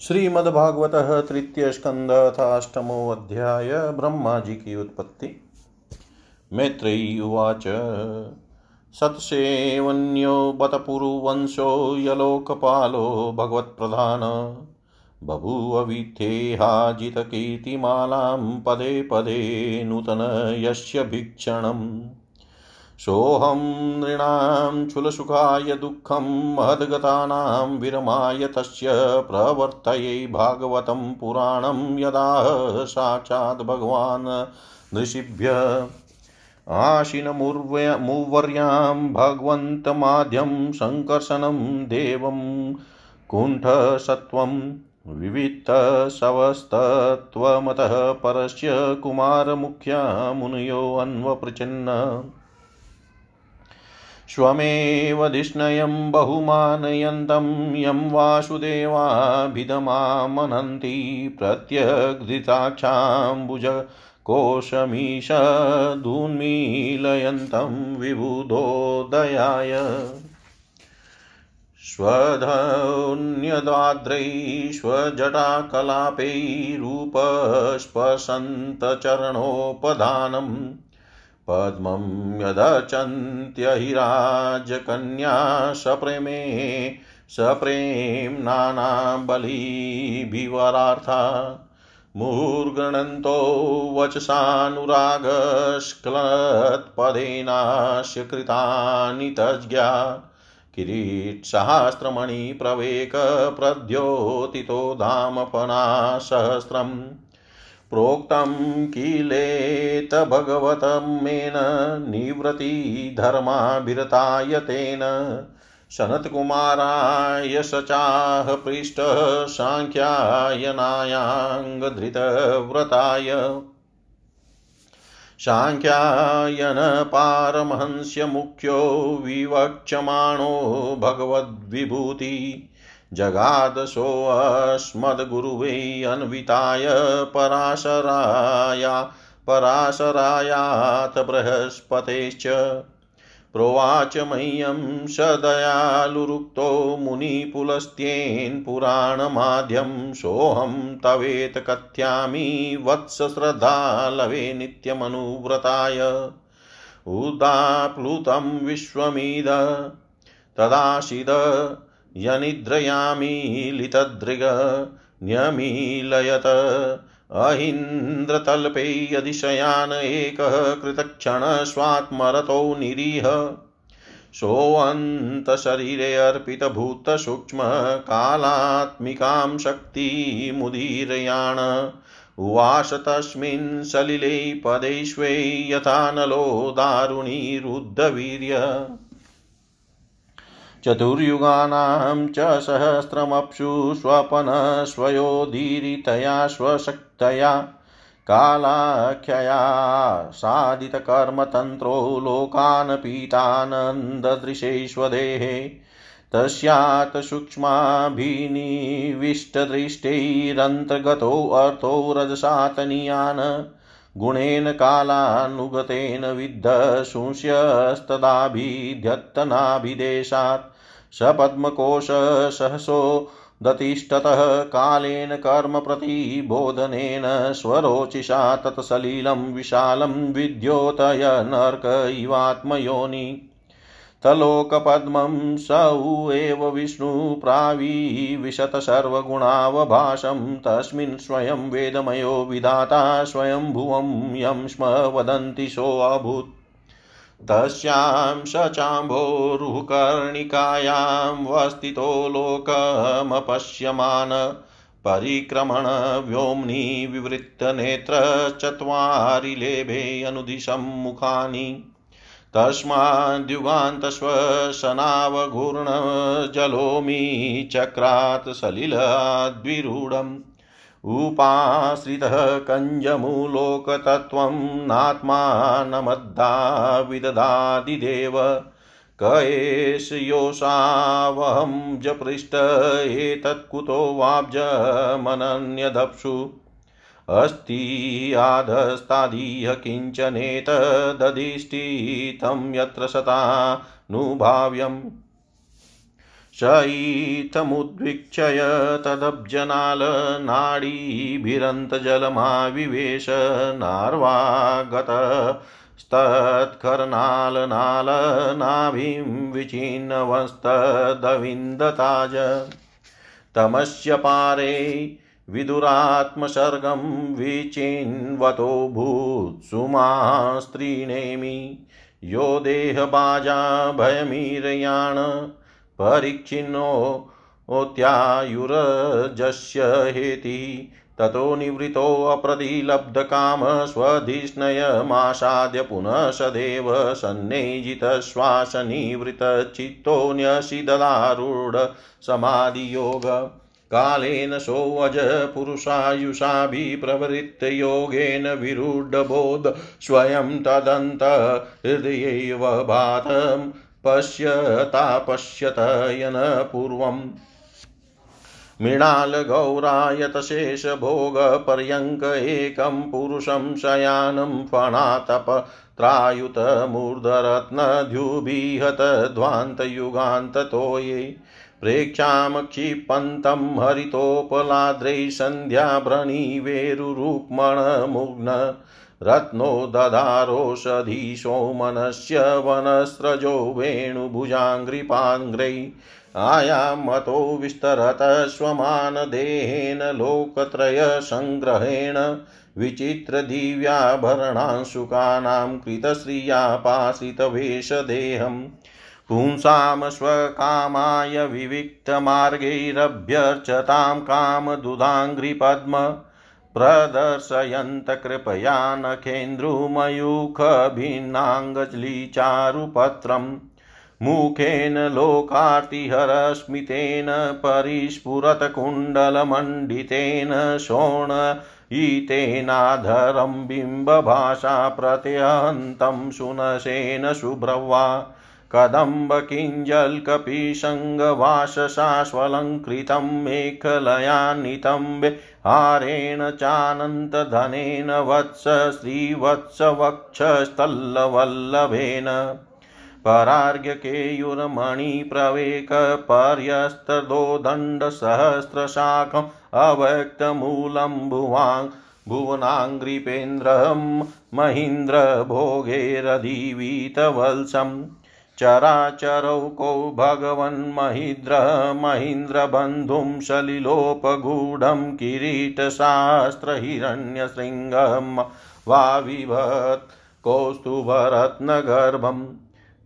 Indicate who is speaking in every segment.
Speaker 1: श्रीमद्भागवत तृतीय स्कंद अष्टमो अध्याय ब्रह्मा जी की उत्पत्ति। मैत्रेयी उवाच, सत्सेवन्यो बतपुरुवंशो यलोकपालो भगवत्प्रधान। बभूवविथेहाजितकीर्तिमालां पदे पदे नूतन यस्य सोऽहं नृणां चुलसुखाय दुःखं महद्गतानां विरमाय तस्य प्रवर्तये भागवतं पुराणं यदा साक्षात् भगवान् ऋषिभ्य आशिनमुवर्यां भगवन्तमाद्यं सङ्कर्षणं देवं कुण्ठसत्त्वं विवित्तशवस्तत्त्वमतः परस्य कुमारमुख्या मुनयो स्वमेव धिष्णयं बहुमानयन्तं यं वासुदेवाभिधमामनन्ति प्रत्यग्धिताक्षाम्बुज कोशमीशदुन्मीलयन्तं विबुधोदयाय स्वधन्यदाद्रैश्वजटाकलापैरूपस्पशन्तचरणोपधानम् पद्मं यदचन्त्यहिराजकन्या सप्रेमे सप्रेम्नाना बलिभिवरार्था मुहुर्गणन्तो वचसानुरागस्क्लत्पदेनास्य कृतानि तज्ज्ञा। किरीट्सहस्रमणिप्रवेकप्रद्योतितो धामपनासहस्रम् प्रोक्तं किलेत भगवतमेन निवृत्तिधर्माभिरताय तेन। सनत्कुमाराय स चाह पृष्टः साङ्ख्यायनायाङ्गधृतव्रताय मुख्यो विवक्षमाणो भगवद्विभूति। जगादशोऽस्मद्गुरुवे अन्विताय पराशराया पराशरायात् बृहस्पतेश्च। प्रोवाच मह्यं स मुनिपुलस्त्येन पुराणमाद्यं सोऽहं तवेत कथ्यामि वत्सश्रद्धालवे नित्यमनुव्रताय। उदाप्लुतं विश्वमिद, तदाशिद यनिद्रयामीलितदृग न्यमीलयत। अहीन्द्रतल्पे यदिशयान एकः कृतक्षणस्वात्मरतो निरीह। सोऽन्तशरीरे अर्पितभूतसूक्ष्मकालात्मिकां शक्तिमुदीरयाण। उवास तस्मिन् सलिले पदेष्वै यथा नलो दारुणीरुद्धवीर्य। चतुर्युगानां च सहस्रमप्सु स्वपनस्वयोदीरितया स्वशक्तया कालाख्यया साधितकर्मतन्त्रो लोकान् पीतानन्ददृशेष्वदेहे तस्यात् सूक्ष्माभिनिविष्टदृष्टैरन्तर्गतोऽर्थो रजसातनीयान् गुणेन कालानुगतेन विद्धशुष्यस्तदाभिध्यत्तनाभिदेशात् सपद्मकोशसहसो दतिष्ठतः कालेन कर्मप्रतिबोधनेन स्वरोचिषा तत्सलिलं विशालं विद्योतय नर्क इवात्मयोनि। तलोकपद्मं स एव विष्णुप्रावीविशत सर्वगुणावभाषं तस्मिन् स्वयं वेदमयो विधाता स्वयंभुवं यं स्म वदन्ति सोऽभूत्। तस्यां स चाम्भोरुहकर्णिकायां वस्थितो लोकमपश्यमान्। परिक्रमण व्योम्नि विवृत्तनेत्रचत्वारि लेभे अनुदिशं मुखानि। तस्माद्युगान्तश्वसनावघूर्णजलोमि चक्रात् सलिलाद्विरूढम्। उपाश्रितः कञ्जमुलोकतत्त्वं नात्मानमद्धा विदधादिदेव क एष योषावहं ज पृष्ट एतत्कुतो वाब्जमनन्यदप्सु अस्ति आधस्तादीह किञ्चनेतदधिष्ठितं यत्र सतानुभाव्यम् शयीथमुद्वीक्षय तदब्जनालनाडीभिरन्तजलमाविवेश नार्वागत स्तत्कर्णालनालनाभिं विचिन्नवस्तदविन्दताज तमस्य पारे विदुरात्मसर्गं विचिन्वतो भूत्सुमास्त्रीणेमि यो देहबाजा भयमीरयाण परीक्षिन्नोत्यायुरजस्य हेति। ततो निवृत्तोऽप्रतिलब्धकाम स्वधिष्णयमासाद्य पुनः सदैव सन्निजितश्वासनिवृतचित्तोऽन्यसिददारूढ समाधियोग। कालेन सोऽज पुरुषायुषाभिप्रवृत्तयोगेन विरूढबोध स्वयं तदन्त हृदयैव भातं पश्यता पश्यतयन पूर्वम् मृणालगौरायतशेषभोगपर्यङ्क एकं पुरुषं शयानं फणातपत्रायुतमूर्धरत्नद्युभिहतध्वान्तयुगान्ततो ये प्रेक्षां क्षिपन्तं हरितोपलाद्रैः सन्ध्याभ्रणिवेरुरुक्मणमुग्न रत्नो दधारोषधीशोमनस्य वनस्रजो वेणुभुजाङ्घ्रिपाङ्घ्रै आयामतो विस्तरत स्वमानदेहेन लोकत्रयसङ्ग्रहेण विचित्रदिव्याभरणांशुकानां कृतश्रियापासितवेषदेहम् पुंसां स्वकामाय विविक्तमार्गैरभ्यर्चतां कामदुदाङ्घ्रिपद्म प्रदर्शयन्त कृपया नखेन्द्रुमयूखभिन्नाङ्गलीचारुपत्रम् मुखेन लोकार्तिहरस्मितेन परिस्फुरतकुण्डलमण्डितेन शोणयितेनाधरं बिम्बभाषा प्रत्यहन्तं सुनशेन शुभ्रवा कदम्बकिञ्जल्कपिशङ्गवासशाश्वलङ्कृतं मेखलयान्वितं हारेण चानन्तधनेन वत्स श्रीवत्सवक्षस्थल्लवल्लभेन परार्घ्यकेयुरमणिप्रवेकपर्यस्तदोदण्डसहस्रशाखम् अव्यक्तमूलं भुवाङ् भुवनाङ्घ्रिपेन्द्रं महीन्द्रभोगेरधीवीतवल्सम् चराचरौको भगवन्महीन्द्रमहीन्द्रबन्धुं सलिलोपगूढं किरीटशास्त्रहिरण्यशृङ्गं वा विभत् कौस्तुभरत्नगर्भम्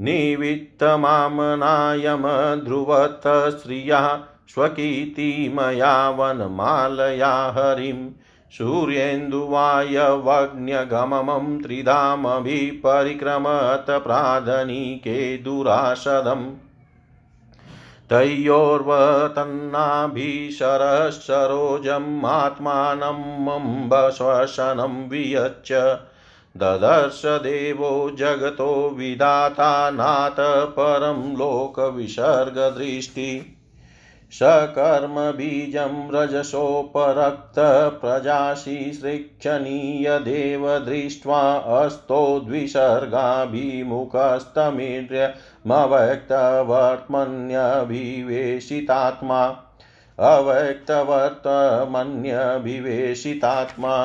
Speaker 1: निवित्तमामनायमध्रुवत श्रिया स्वकीर्तिमया वनमालया हरिं सूर्येन्दुवायवग्न्यगममं त्रिधामभिपरिक्रमत प्राधनिके दुरासदम् तयोर्वतन्नाभिशरसरोजम् आत्मानमम्बश्वसनं वियच्छ ददर्श देवो जगतो विधाता नाथ परं लोकविसर्गदृष्टि। सकर्मबीजं रजसोपरक्तप्रजाशिश्रीक्षणीय देव दृष्ट्वा अस्तो द्विसर्गाभिमुखस्तमीड्यमव्यक्तवर्त्मन्यभिवेशितात्मा अव्यक्तवर्तमन्यभिवेशितात्मा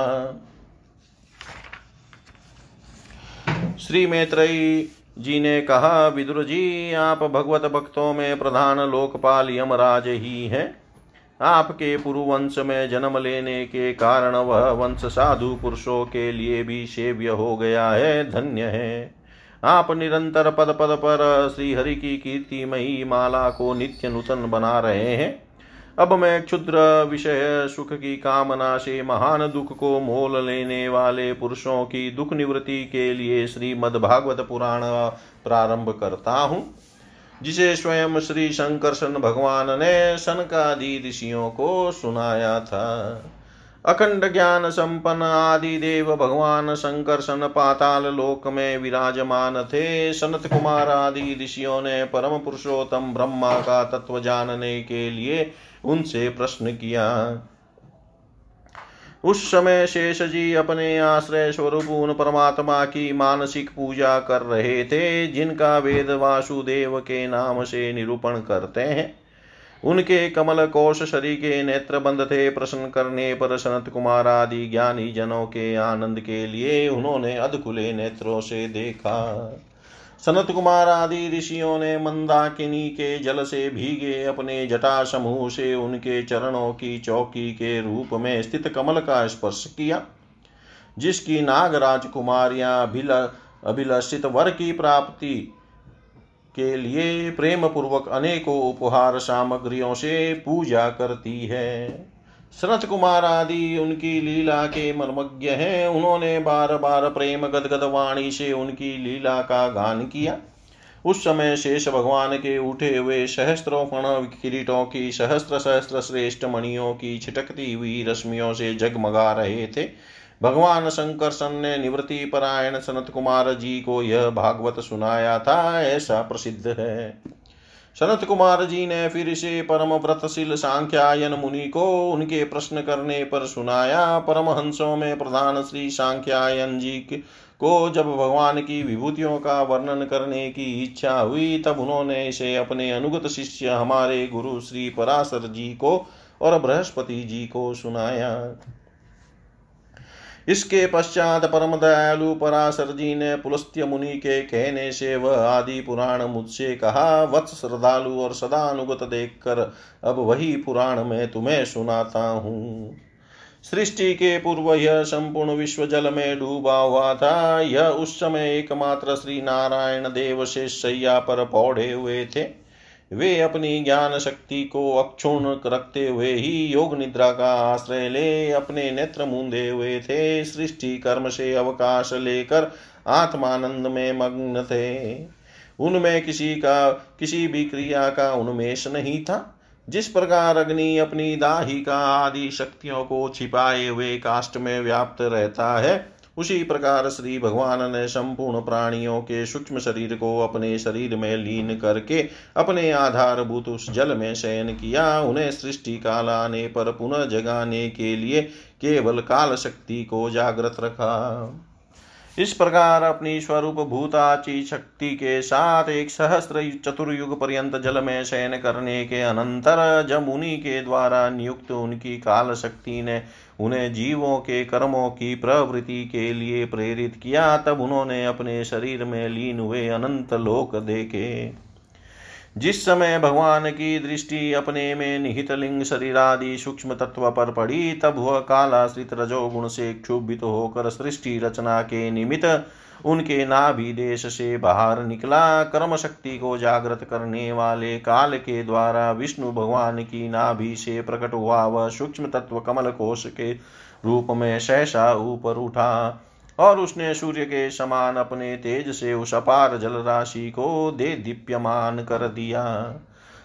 Speaker 1: श्री मैत्रेयी जी ने कहा, विदुर जी, आप भगवत भक्तों में प्रधान लोकपाल यमराज ही हैं। आपके पुरुवंश में जन्म लेने के कारण वह वंश साधु पुरुषों के लिए भी सेव्य हो गया है, धन्य है। आप निरंतर पद पद पर श्री हरि की कीर्तिमयी माला को नित्य नूतन बना रहे हैं। अब मैं क्षुद्र विषय सुख की कामना से महान दुख को मोल लेने वाले पुरुषों की दुख निवृत्ति के लिए श्रीमद्भागवत पुराण प्रारंभ करता हूँ, जिसे स्वयं श्री शंकर भगवान ने सनकादि ऋषियों को सुनाया था। अखंड ज्ञान संपन्न आदि देव भगवान शंकरशन पाताल लोक में विराजमान थे। सनत कुमार आदि ऋषियों ने परम पुरुषोत्तम ब्रह्मा का तत्व जानने के लिए उनसे प्रश्न किया। उस समय शेष जी अपने आश्रय स्वरूप उन परमात्मा की मानसिक पूजा कर रहे थे, जिनका वेद वासुदेव के नाम से निरूपण करते हैं। उनके कमल कोश शरीर के नेत्र बंद थे। प्रश्न करने पर सनत कुमार आदि ज्ञानी जनों के आनंद के लिए उन्होंने अधकुले नेत्रों से देखा। सनत कुमार आदि ऋषियों ने मंदाकिनी के जल से भीगे अपने जटा समूह से उनके चरणों की चौकी के रूप में स्थित कमल का स्पर्श किया, जिसकी नागराज कुमारियाँ अभिलषित वर की प्राप्ति के लिए प्रेम पूर्वक अनेकों उपहार सामग्रियों से पूजा करती है। सनत कुमार आदि उनकी लीला के मर्मज्ञ हैं। उन्होंने बार बार प्रेम गदगद वाणी से उनकी लीला का गान किया। उस समय शेष भगवान के उठे हुए सहस्त्रों फण किरीटों की सहस्त्र सहस्त्र श्रेष्ठ मणियों की छिटकती हुई रश्मियों से जगमगा रहे थे। भगवान शंकर सन ने निवृत्ति परायण सनत कुमार जी को यह भागवत सुनाया था, ऐसा प्रसिद्ध है। सनत कुमार जी ने फिर से परम व्रतशील सांख्यायन मुनि को उनके प्रश्न करने पर सुनाया। परमहंसों में प्रधान श्री सांख्यायन जी को जब भगवान की विभूतियों का वर्णन करने की इच्छा हुई, तब उन्होंने इसे अपने अनुगत शिष्य हमारे गुरु श्री पराशर जी को और बृहस्पति जी को सुनाया। इसके पश्चात परम दयालु पराशर जी ने पुलस्त्य मुनि के कहने से वह आदि पुराण मुझसे कहा, वत्स श्रद्धालु और सदा अनुगत देखकर अब वही पुराण में तुम्हें सुनाता हूँ। सृष्टि के पूर्व यह संपूर्ण विश्व जल में डूबा हुआ था। यह उस समय एकमात्र श्री नारायण देव से सैया पर पौड़े हुए थे। वे अपनी ज्ञान शक्ति को अक्षुण रखते हुए ही योग निद्रा का आश्रय ले अपने नेत्र मूंदे हुए थे। सृष्टि कर्म से अवकाश लेकर आत्मानंद में मग्न थे। उनमें किसी का, किसी भी क्रिया का उन्मेष नहीं था। जिस प्रकार अग्नि अपनी दाही का आदि शक्तियों को छिपाए हुए काष्ट में व्याप्त रहता है उसी प्रकार श्री भगवान ने संपूर्ण प्राणियों के सूक्ष्म शरीर को अपने शरीर में लीन करके अपने आधारभूत उस जल में शयन किया। उन्हें सृष्टि काल आने पर पुनः जगाने के लिए केवल काल शक्ति को जागृत रखा। इस प्रकार अपनी स्वरूप भूताची शक्ति के साथ एक सहस्त्र चतुर्युग पर्यंत जल में शयन करने के अनंतर जब मुनि के द्वारा नियुक्त उनकी काल शक्ति ने उन्हें जीवों के कर्मों की प्रवृत्ति के लिए प्रेरित किया, तब उन्होंने अपने शरीर में लीन हुए अनंत लोक देखे। जिस समय भगवान की दृष्टि अपने में निहित लिंग शरीर आदि सूक्ष्म तत्व पर पड़ी, तब वह कालाश्रित रजोगुण से क्षुभित होकर सृष्टि रचना के निमित्त उनके नाभि देश से बाहर निकला। कर्म शक्ति को जागृत करने वाले काल के द्वारा विष्णु भगवान की नाभि से प्रकट हुआ। वह सूक्ष्म तत्व कमल कोश के रूप में सहसा ऊपर उठा और उसने सूर्य के समान अपने तेज से उस अपार जल राशि को दे दीप्यमान कर दिया।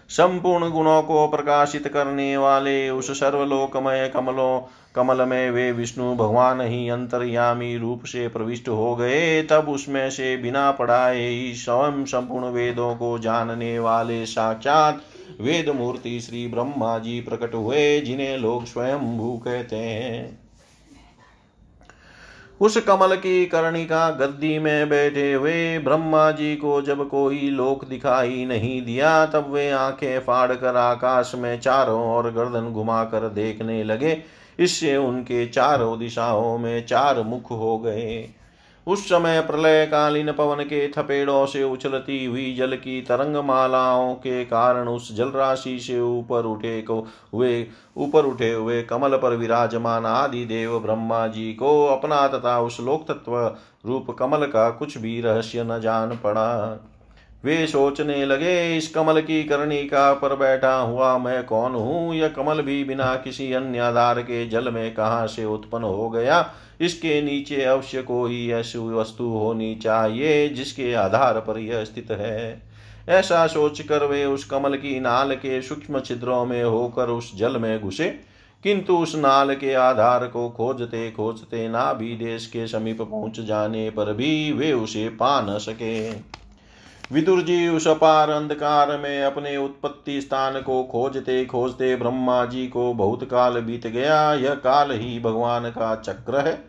Speaker 1: संपूर्ण गुणों को प्रकाशित करने वाले उस सर्वलोकमय कमलों कमल में वे विष्णु भगवान ही अंतर्यामी रूप से प्रविष्ट हो गए। तब उसमें से बिना पढ़ाए ही स्वयं संपूर्ण वेदों को जानने वाले साक्षात वेद मूर्ति श्री ब्रह्मा जी प्रकट हुए, जिन्हें लोग स्वयं भू कहते हैं। उस कमल की कर्णिका गद्दी में बैठे हुए ब्रह्मा जी को जब कोई लोक दिखाई नहीं दिया, तब वे आँखें फाड़ कर आकाश में चारों ओर गर्दन घुमाकर देखने लगे। इससे उनके चारों दिशाओं में चार मुख हो गए। उस समय प्रलय कालीन पवन के थपेड़ों से उछलती हुई जल की तरंग मालाओं के कारण उस जल राशि से ऊपर उठे को हुए, ऊपर उठे हुए कमल पर विराजमान आदि देव ब्रह्मा जी को अपना तथा उस लोक तत्व रूप कमल का कुछ भी रहस्य न जान पड़ा। वे सोचने लगे, इस कमल की कर्णिका पर बैठा हुआ मैं कौन हूँ? यह कमल भी बिना किसी अन्य आधार के जल में कहाँ से उत्पन्न हो गया? इसके नीचे अवश्य कोई ऐसी वस्तु होनी चाहिए जिसके आधार पर यह स्थित है। ऐसा सोचकर वे उस कमल की नाल के सूक्ष्म छिद्रों में होकर उस जल में घुसे। किंतु उस नाल के आधार को खोजते खोजते ना भी देश के समीप पहुँच जाने पर भी वे उसे पा न सके। विदुर जी उस अपार अंधकार में अपने उत्पत्ति स्थान को खोजते खोजते ब्रह्मा जी को बहुत काल बीत गया। यह काल ही भगवान का चक्र है।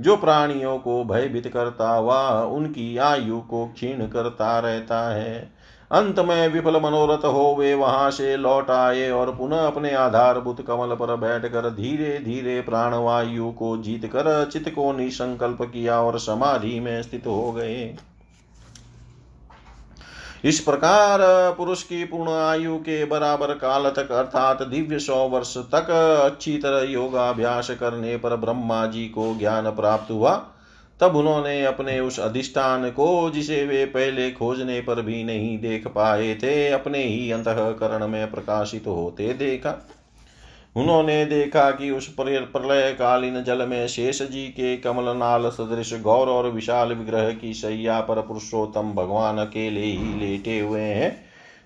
Speaker 1: जो प्राणियों को भयभीत करता हुआ, उनकी आयु को क्षीण करता रहता है। अंत में विफल मनोरथ हो, वे वहाँ से लौट आए और पुनः अपने आधारभूत कमल पर बैठकर धीरे धीरे प्राणवायु को जीत कर, चित्त को निसंकल्प किया और समाधि में स्थित हो गए। इस प्रकार, पुरुष की पूर्ण आयु के बराबर काल तक, अर्थात दिव्य सौ वर्ष तक, अच्छी तरह योगाभ्यास करने पर ब्रह्मा जी को ज्ञान प्राप्त हुआ। तब उन्होंने अपने उस अधिष्ठान को, जिसे वे पहले खोजने पर भी नहीं देख पाए थे, अपने ही अंतकरण में प्रकाशित होते देखा। उन्होंने देखा कि उस प्रलय कालीन जल में शेष जी के कमलनाल सदृश गौर और विशाल विग्रह की सैया पर पुरुषोत्तम भगवान अकेले ही लेटे हुए हैं।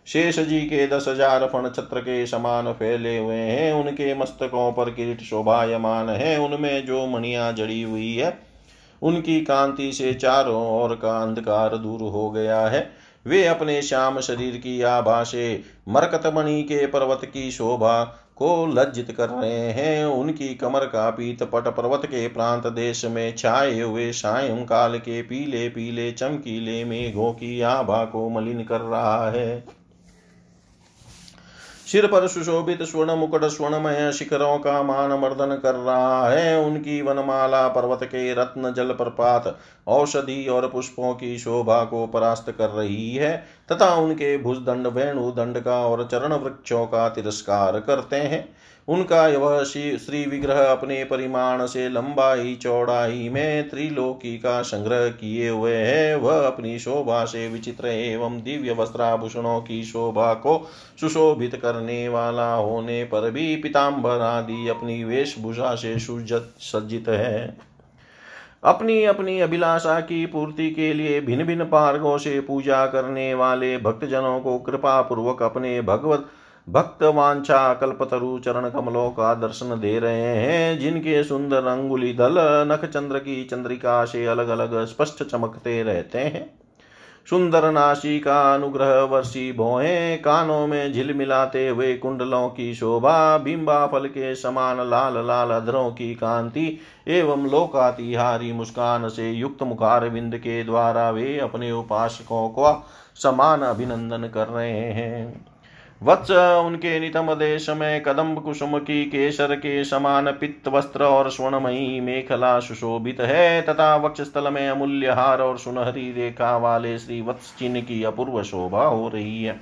Speaker 1: शेष जी के दस हज़ार फण छत्र के समान फैले हुए हैं। उनके मस्तकों पर किरीट शोभायमान है। उनमें जो मणिया जड़ी हुई है, उनकी कांति से चारों ओर का अंधकार दूर हो गया है। वे अपने श्याम शरीर की आभा से मरकतमणि के पर्वत की शोभा को लज्जित कर रहे हैं। उनकी कमर का पीत पट पर्वत के प्रांत देश में छाए हुए सायं काल के पीले पीले चमकीले मेघों की आभा को मलिन कर रहा है। सिर पर सुशोभित स्वर्ण मुकुट स्वर्णमय शिखरों का मान मर्दन कर रहा है उनकी वनमाला, पर्वत के रत्न जल प्रपात औषधि और पुष्पों की शोभा को परास्त कर रही है, तथा उनके भुजदंड वेणु दंड का और चरण वृक्षों का तिरस्कार करते हैं। उनका वह श्री विग्रह अपने परिमाण से लंबाई, चौड़ाई में त्रिलोकी का संग्रह किए हुए है। वह अपनी शोभा से विचित्र एवं दिव्य वस्त्राभूषणों की शोभा को सुशोभित करने वाला होने पर भी पिताम्बर आदि अपनी वेशभूषा से सज्जित है। अपनी अपनी अभिलाषा की पूर्ति के लिए भिन्न भिन्न पार्गों से पूजा करने वाले भक्तजनों को कृपा पूर्वक अपने भगवत भक्त वांछा कल्पतरु चरण कमलों का दर्शन दे रहे हैं, जिनके सुंदर अंगुली दल नख चंद्र की चंद्रिका से अलग अलग स्पष्ट चमकते रहते हैं। सुंदर नाशी का अनुग्रह वर्षी भोए कानों में झिलमिलाते हुए कुंडलों की शोभा, बिंबा फल के समान लाल लाल अधरों की कांति, एवं लोकातिहारी मुस्कान से युक्त मुखार बिंद के द्वारा वे अपने उपासकों को समान अभिनंदन कर रहे हैं। वत्स उनके नितम देश में कदम्ब कुसुम की केसर के समान पित्त वस्त्र और स्वर्णमयी मेखला सुशोभित है। तथा वक्ष स्थल में अमूल्य हार और सुनहरी रेखा वाले श्री वत्स चिन्ह की अपूर्व शोभा हो रही है।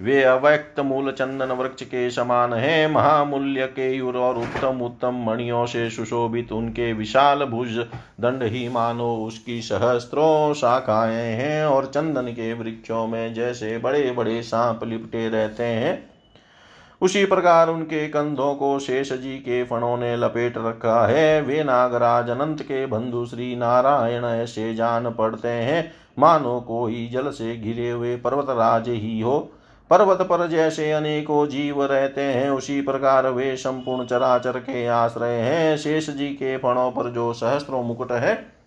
Speaker 1: वे अव्यक्त मूल चंदन वृक्ष के समान है, महामूल्य केयूर और उत्तम उत्तम मणियों से सुशोभित उनके विशाल भुज, दंड ही मानो उसकी सहस्त्रों शाखाएँ हैं और चंदन के वृक्षों में जैसे बड़े बड़े सांप लिपटे रहते हैं। उसी प्रकार उनके कंधों को शेष जी के फणों ने लपेट रखा है। वे नागराज अनंत के बंधु श्री नारायण ऐसे जान पड़ते हैं, मानो कोई जल से घिरे हुए पर्वतराज ही हो। पर्वत पर जैसे अनेकों जीव रहते हैं। उसी प्रकार वे संपूर्ण चराचर के आश्रय हैं। शेष जी के फणों पर जो सहस्त्रों मुकुट है,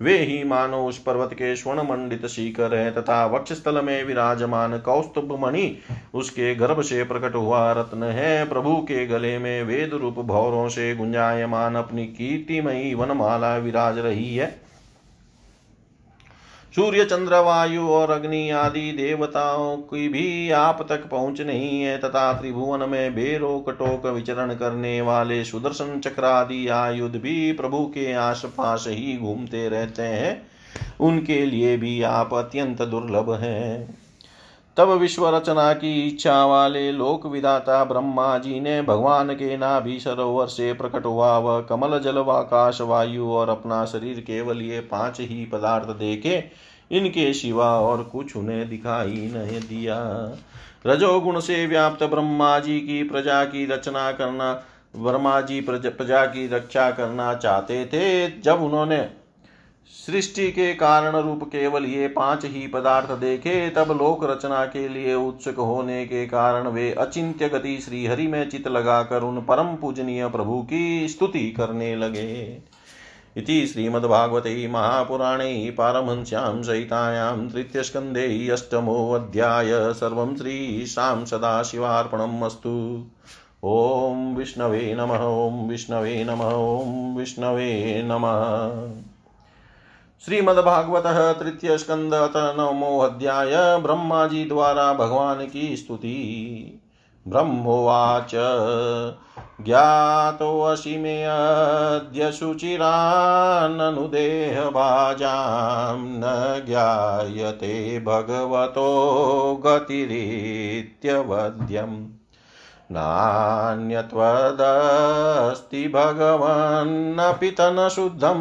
Speaker 1: वे ही मानो उस पर्वत के स्वर्ण मंडित शिखर है तथा वक्षस्थल में विराजमान कौस्तुभ मणि उसके गर्भ से प्रकट हुआ रत्न है। प्रभु के गले में वेद रूप भौरों से गुंजायमान अपनी कीर्तिमयी वनमाला विराज रही है। सूर्य, चंद्र, वायु और अग्नि आदि देवताओं की भी आप तक पहुँच नहीं है तथा त्रिभुवन में बेरोक टोक विचरण करने वाले सुदर्शन चक्र आदि आयुध भी प्रभु के आसपास ही घूमते रहते हैं। उनके लिए भी आप अत्यंत दुर्लभ हैं। तब विश्व रचना की इच्छा वाले लोक विदाता ब्रह्मा जी ने भगवान के नाभि सरोवर से प्रकट हुआ। वह कमल, जल, आकाश, वायु और अपना शरीर केवल ये पाँच ही पदार्थ देखे। इनके शिवा और कुछ उन्हें दिखाई नहीं दिया। रजोगुण से व्याप्त ब्रह्मा जी की प्रजा की रचना करना ब्रह्मा जी प्रजा की रक्षा करना चाहते थे। जब उन्होंने सृष्टि के कारण रूप केवल ये पाँच ही पदार्थ देखे, तब लोक रचना के लिए उत्सुक होने के कारण वे अचिंत्य गति श्री हरि में चित लगाकर उन परम पूजनीय प्रभु की स्तुति करने लगे। इति श्रीमद्भागवते महापुराणे पारमहंस्यां सहितायां तृतीयस्कन्धे अष्टमोऽध्याय सर्वं श्रीशां सदाशिवार्पणम् अस्तु। ॐ विष्णवे नमः, ॐ विष्णवे नमः, ॐ विष्णवे नमः। श्रीमद्भागवत तृतीय स्कंद नवमो अध्याय ब्रह्मा जी द्वारा भगवान की स्तुति। ब्रह्मोवाच। ज्ञातोऽसि मे अद्य शुचिराननुदेहभाजां न ज्ञायते भगवतो गतिरित्यवध्यम्। नान्यत्वदस्ति भगवन्नपि तनशुद्धं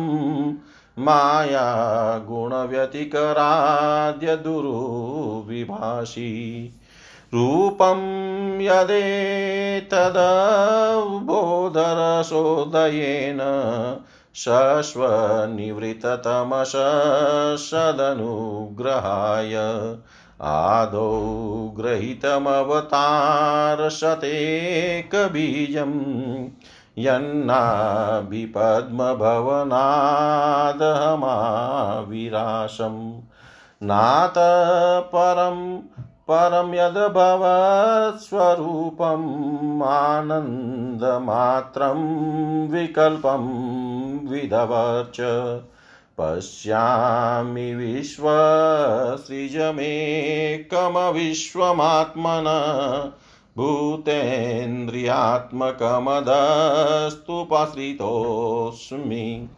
Speaker 1: माया गुणव्यतिकराद्य दुरुविभाषी। रूपं यदेतदबोधरसोदयेन शश्वनिवृततमसदनुग्रहाय आदौ गृहीतमवतारशतेकबीजं यन्नाभिपद्मभवनादहमाविराशं। नात परं परं यद्भवत्स्वरूपम् आनन्दमात्रं विकल्पं विधवर्च। पश्यामि विश्वसृजमेकमविश्वमात्मन। भूतेन्द्रियात्मकमदस्तुपाश्रितोऽस्मि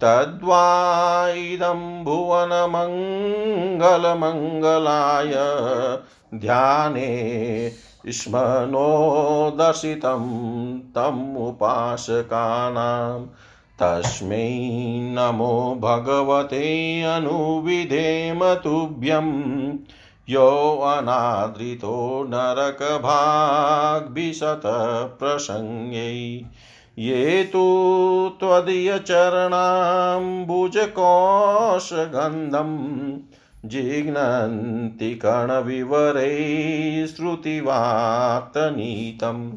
Speaker 1: तद्वा इदं भुवनमङ्गलमङ्गलाय ध्याने स्मनो दर्शितं तम् उपासकानां। तस्मै नमो भगवते अनुविधेम तुभ्यं यो अनादृतो नरकभाग्भिशतप्रसङ्गै। ये तु त्वदीयचरणाम्बुजकोशगन्धं जिघ्नन्ति कणविवरैः श्रुतिवार्तनीतं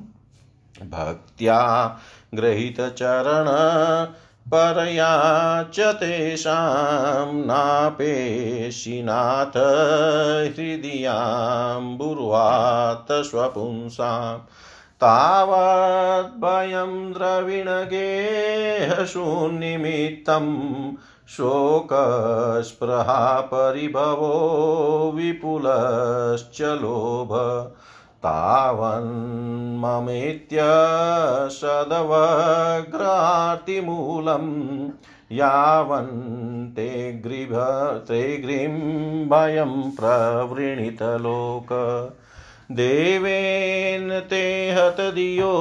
Speaker 1: भक्त्या गृहीतचरण परया च तेषां नापेशिनाथ हृदयाम्बुर्वात स्वपुंसाम् तावद्भयं द्रविणगेहशून्निमित्तं शोकस्पृहा परिभवो विपुलश्च लोभ। तावन्ममेत्य सदवग्रातिमूलं यावन्ते गृभ ते गृं भयं प्रवृणीतलोक। देवेन ते हतधियो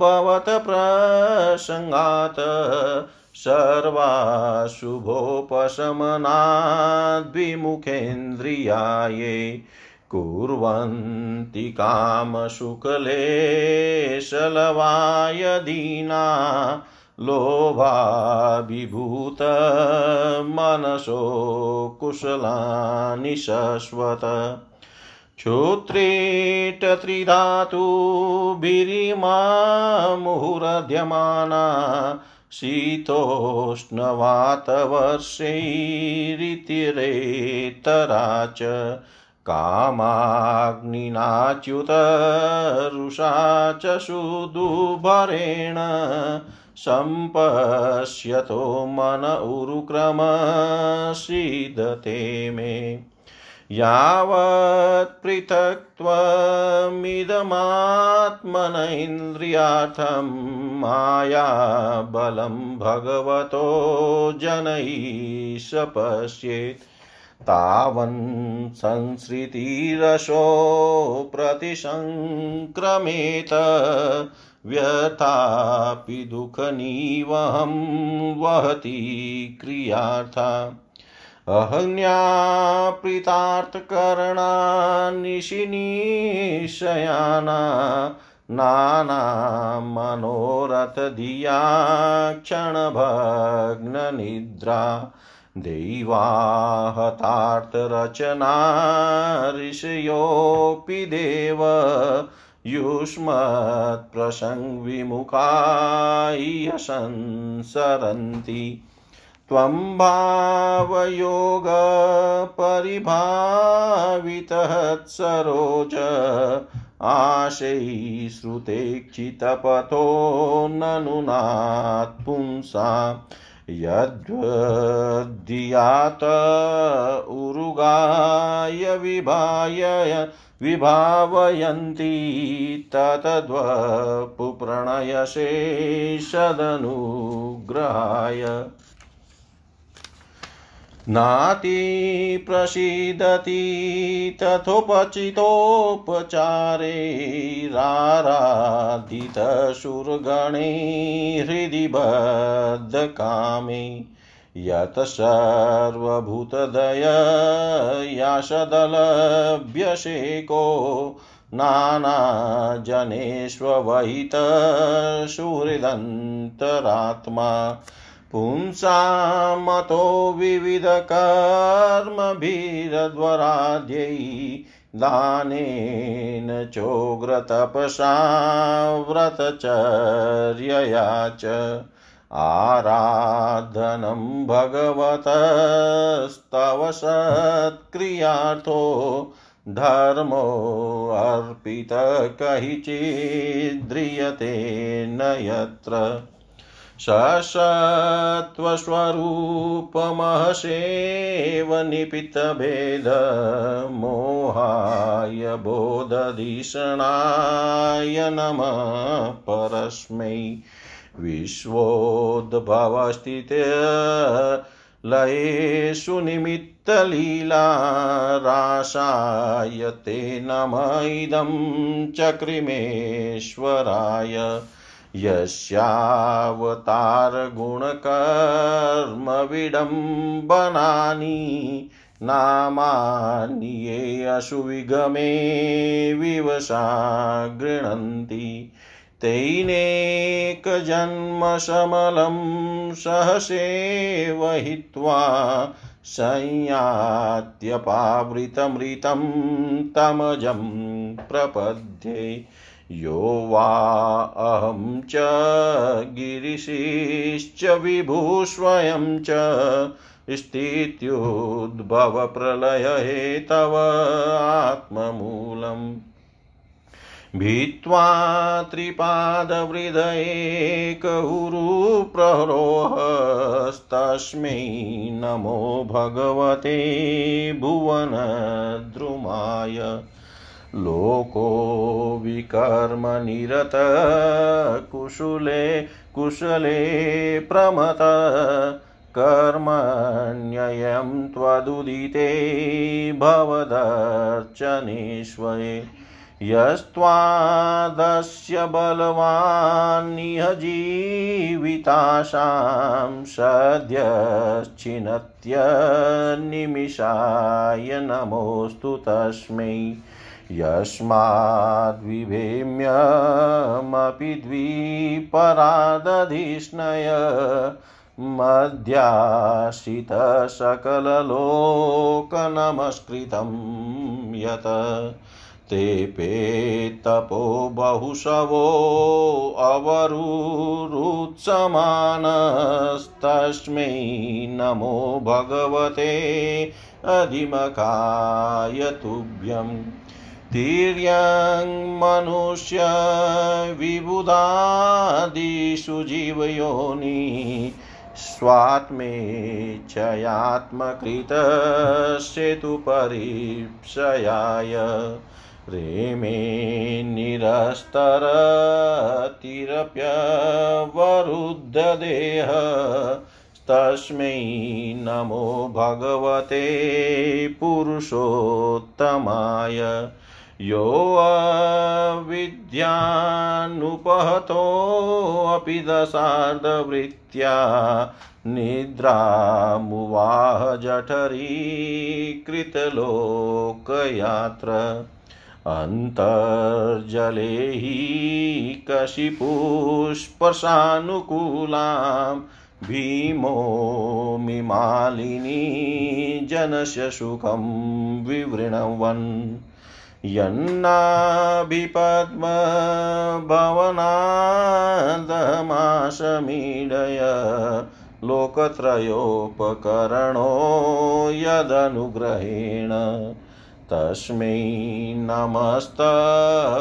Speaker 1: भवत प्रसङ्गात् सर्वाशुभोपशमनाद्विमुखेन्द्रियाये कुर्वन्ति कामशुक्लेशलवाय दीना लोभाभिभूतमनसो कुशलानि शश्वत। क्षोत्रेटत्रिधातुभिरिमा मुहुरध्यमाना शीतोष्णवातवर्षैरितिरेतरा च कामाग्निनाच्युतरुषा च सुदुभरेण सम्पश्यतो मन उरुक्रमसीदते मे। यावत् पृथक्त्वमिदमात्मन इन्द्रियार्थं मायाबलं भगवतो जनैः स पश्येत् तावन् संसृतिरसो प्रतिसङ्क्रमेत व्यथापि दुःखनिवहं वहति क्रियार्था। अहन्याप्रीतार्थकरणानिशिनिशयाना नानामनोरथधिया क्षणभग्ननिद्रा दैवाहतार्थरचना ऋषयोऽपि देव युष्मत्प्रसङ्विमुखा इह संसरन्ति त्वं भावयोगपरिभावितः सरोज आशै श्रुतेक्षितपथो ननुनात् पुंसा यद्वद्यात उरुगाय विभाय विभावयन्ति ततद्वपुप्रणयशेषदनुग्रहाय। नाति प्रसीदति तथोपचितोपचारैराराधितशुरगणे हृदि बद्धकामे यत् सर्वभूतदययाशदलभ्यशेको नानाजनेष्वहितसुहृदन्तरात्मा पुंसामतो विविधकर्मभिरध्वराद्यै दानेन चोग्रतपसा व्रतचर्यया च आराधनं भगवतस्तव सत्क्रियार्थो धर्मोऽर्पितकहिचिद्रियते न यत्र सशत्वस्वरूपमहसेव निपितभेदमोहाय बोधधिषणाय नमः परस्मै विश्वोद्भवस्थिते लयेषु निमित्तलीलाराशाय ते नम इदं चक्रिमेश्वराय यस्यावतारगुणकर्मविडम्बनानि नामान्ये अशुविगमे विवशा गृह्णन्ति तैनेकजन्मशमलं सहसेव हित्वा संयात्यपावृतमृतं तमजं प्रपद्ये। यो वा अहं च गिरिशिश्च विभुस्वयं च स्थित्युद्भवप्रलयहेतव आत्ममूलम्। भित्त्वा त्रिपादवृदयेकहुरुप्ररोहस्तस्मै नमो भगवते भुवनद्रुमाय। लोको विकर्मनिरत कुशले कुशले प्रमत। कर्मण्ययं त्वदुदिते भवदर्चनेष्वये यस्त्वादस्य बलवान्निह जीविताशां सद्यश्चिनत्यनिमिषाय नमोऽस्तु तस्मै। यस्माद्विभेम्यमपि द्विपरादधिष्णय मध्याश्रितसकललोकनमस्कृतं यत्। तेपेतपो बहुशवो अवरुरुत्समानस्तस्मै नमो भगवते अधिमकाय तुभ्यम् तिर्यं मनुष्य विबुधादिषु जीवयोनि स्वात्मेच्छयात्मकृतसेतुपरीप्सयाय रेमे निरस्तरतिरप्यवरुद्धदेह तस्मै नमो भगवते पुरुषोत्तमाय योऽविद्यानुपहतोऽपि दशार्धवृत्त्या निद्रामुवाह जठरीकृतलोकयात्र अन्तर्जले हि कशिपुष्पशानुकूलां भीमो मिमालिनी जनस्य विवृणवन्। यन्नाभिपद्मभवनादमाशमीडय लोकत्रयोपकरणो यदनुग्रहेण। तस्मै नमस्त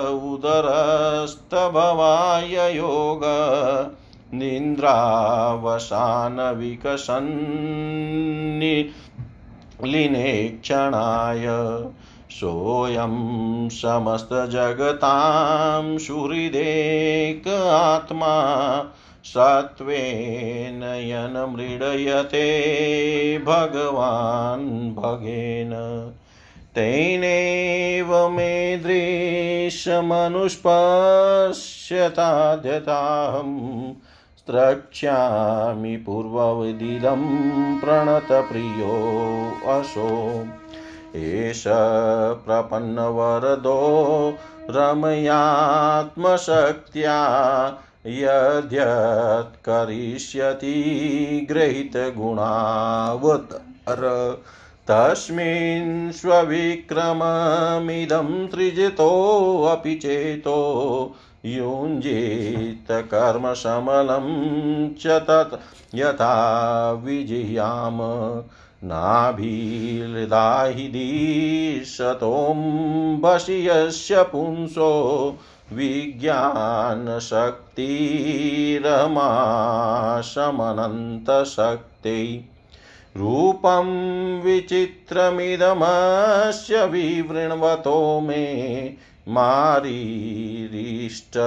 Speaker 1: उदरस्तभवाय योग। निन्द्रावसानविकसन्निलिने क्षणाय सोऽयं समस्तजगतां सुहृदेक आत्मा सत्त्वेन यन्मृडयते भगवान् भगेन। तेनैव मे दृश्यमनुष्पश्यताद्यताहं स्रक्ष्यामि पूर्वविदिदं प्रणतप्रियोऽसो एष प्रपन्नवरदो रमयात्मशक्त्या यद्यत् करिष्यति गृहीतगुणावतर तस्मिन् स्वविक्रममिदं त्रिजितोऽपि चेतो युञ्जीत कर्मशमलं च तत् यथा विजिह्याम नाभिहृदाहि दिशतोऽम्बसि यस्य पुंसो विज्ञानशक्तिरमाशमनन्तशक्ति रूपं विचित्रमिदमस्य विवृण्वतो मे मारीरिष्ट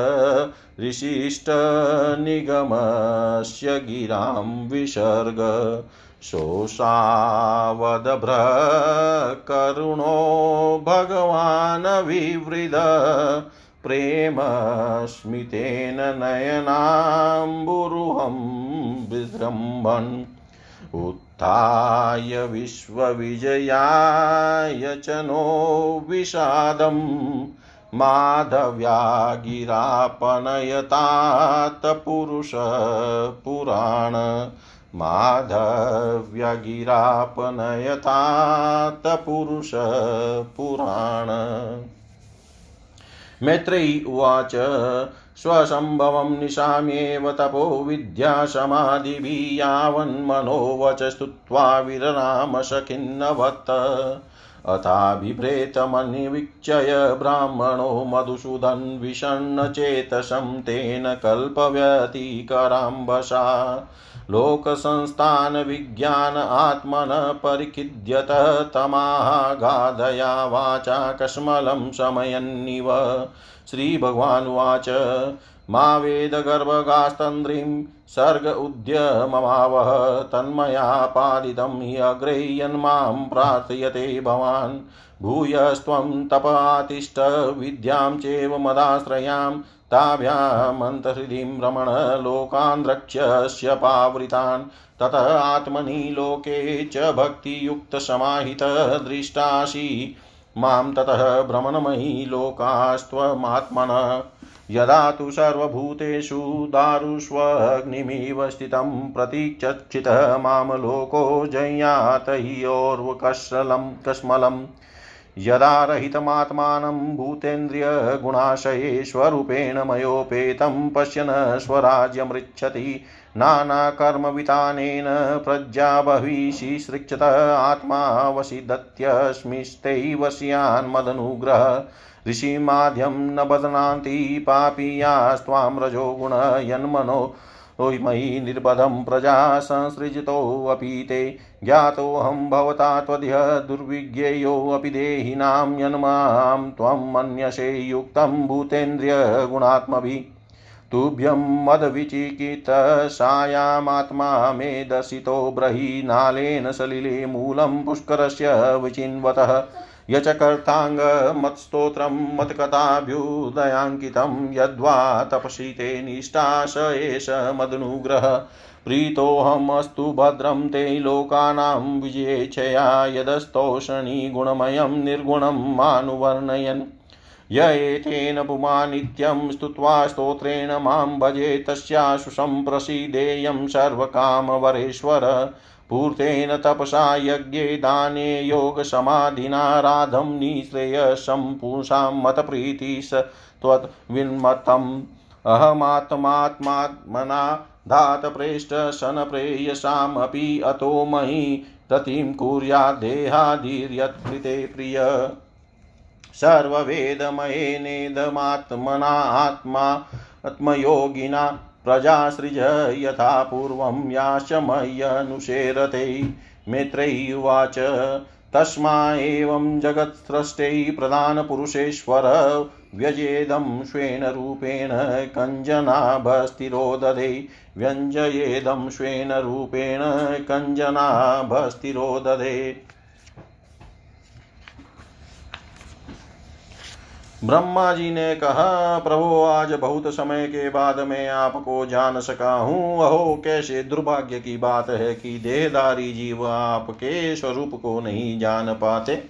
Speaker 1: ऋषिष्टनिगमस्य गिरां विसर्ग शोषावदभ्रकरुणो भगवान् विवृद प्रेमस्मितेन नयनाम्बुरुहं विजृम्भन्। उत्थाय विश्वविजयाय च नो विषादम् माधव्या गिरापनयतात् पुरुषपुराण माधव्यगिरापनयतात् पुरुषपुराण मैत्रेयी उवाच स्वसम्भवं निशाम्येव तपो विद्यासमाधिभिः यावन्मनोवच स्तुत्वा विररामशखिन्नवत् अथाभिप्रेतमनिवीक्षय ब्राह्मणो मधुसूदन् विषण्णचेतसं तेन कल्पव्यतिकराम्बसा। लोकसंस्थानविज्ञान आत्मन परिखिद्यत तमागाधया वाचा कश्मलं शमयन्निव। श्रीभगवानुवाच। मा वेदगर्भगास्तन्द्रीं सर्ग उद्यममावह, तन्मया पालितं हि अग्रैयन्मां प्रार्थयते भवान्। भूयस्त्वं तपातिष्ठ विद्यां चैव मदाश्रयां, ताभ्यामन्तहृदिं रमण लोकान् द्रक्ष्यस्य पावृतान्। ततः आत्मनि लोके च भक्तियुक्तसमाहितदृष्टासि माँ ततः भ्रमणमयी लोकास्त्वमात्मनः। यदा तु सर्वभूतेषु दारुष्वग्निमिव स्थितं प्रतीक्षच्छितः माँ लोको जय्यात ह्योर्वकशलं कस्मलम् यदा रहितमात्मानं भूतेन्द्रियगुणाशये स्वरूपेण मयोपेतं पश्यन् स्वराज्यमृच्छति। नानाकर्मवितानेन प्रज्ञा बहिषि सृक्षत आत्मा वशिदत्यस्मिस्तैवश्यान्मदनुग्रह ऋषिमाद्यं न बध्नान्ति पापीयास्त्वां रजोगुणयन्मनो मयि निर्बधं प्रजा संसृजितोऽपि ते। ज्ञातोऽहं भवता त्वद्य दुर्विज्ञेयोऽपि देहिनां यन्मां त्वं मन्यसे युक्तं भूतेन्द्रियगुणात्मभिः तुभ्यं मदविचिकित्सायामात्मा मे दर्शितो ब्रहीनालेन सलिले मूलं पुष्करस्य विचिन्वतः। यचकर्थाङ्गमत्स्तोत्रं मत्कथाभ्युदयाङ्कितं यद्वा तपसि ते निष्ठा स एष मदनुग्रह। प्रीतोऽहमस्तु भद्रं ते लोकानां विजयेच्छया यदस्तोषणी गुणमयं निर्गुणं मानुवर्णयन्। य एतेन पुमा नित्यं स्तुत्वा स्तोत्रेण माँ भजे तस्याशु सम्प्रसीदेयं सर्वकामवरेश्वर। पूर्तेन तपसा यज्ञे दाने योगसमाधिनाराधं निःश्रेयसं पुंसां मतप्रीति स त्वद्विन्मतम् अहमात्मात्मात्मना धातप्रेष्ठशनप्रेयसामपि अतो मयि रतिं कुर्याद्देहादिर्यत्कृते प्रिय। सर्ववेदमयेनेदमात्मना आत्मा आत्मयोगिना प्रजासृज यथा पूर्वं याश्च मय्यनुशेरते मेत्रैवाच तस्मा एवं जगत्स्रष्टै प्रधानपुरुषेश्वर व्यजेदं स्वेन रूपेण कञ्जनाभस्तिरोदधे। व्यञ्जयेदं स्वेन रूपेण कञ्जनाभस्तिरोदधे। ब्रह्मा जी ने कहा, प्रभो, आज बहुत समय के बाद मैं आपको जान सका हूँ। अहो, कैसे दुर्भाग्य की बात है कि देहदारी जीव आपके स्वरूप को नहीं जान पाते।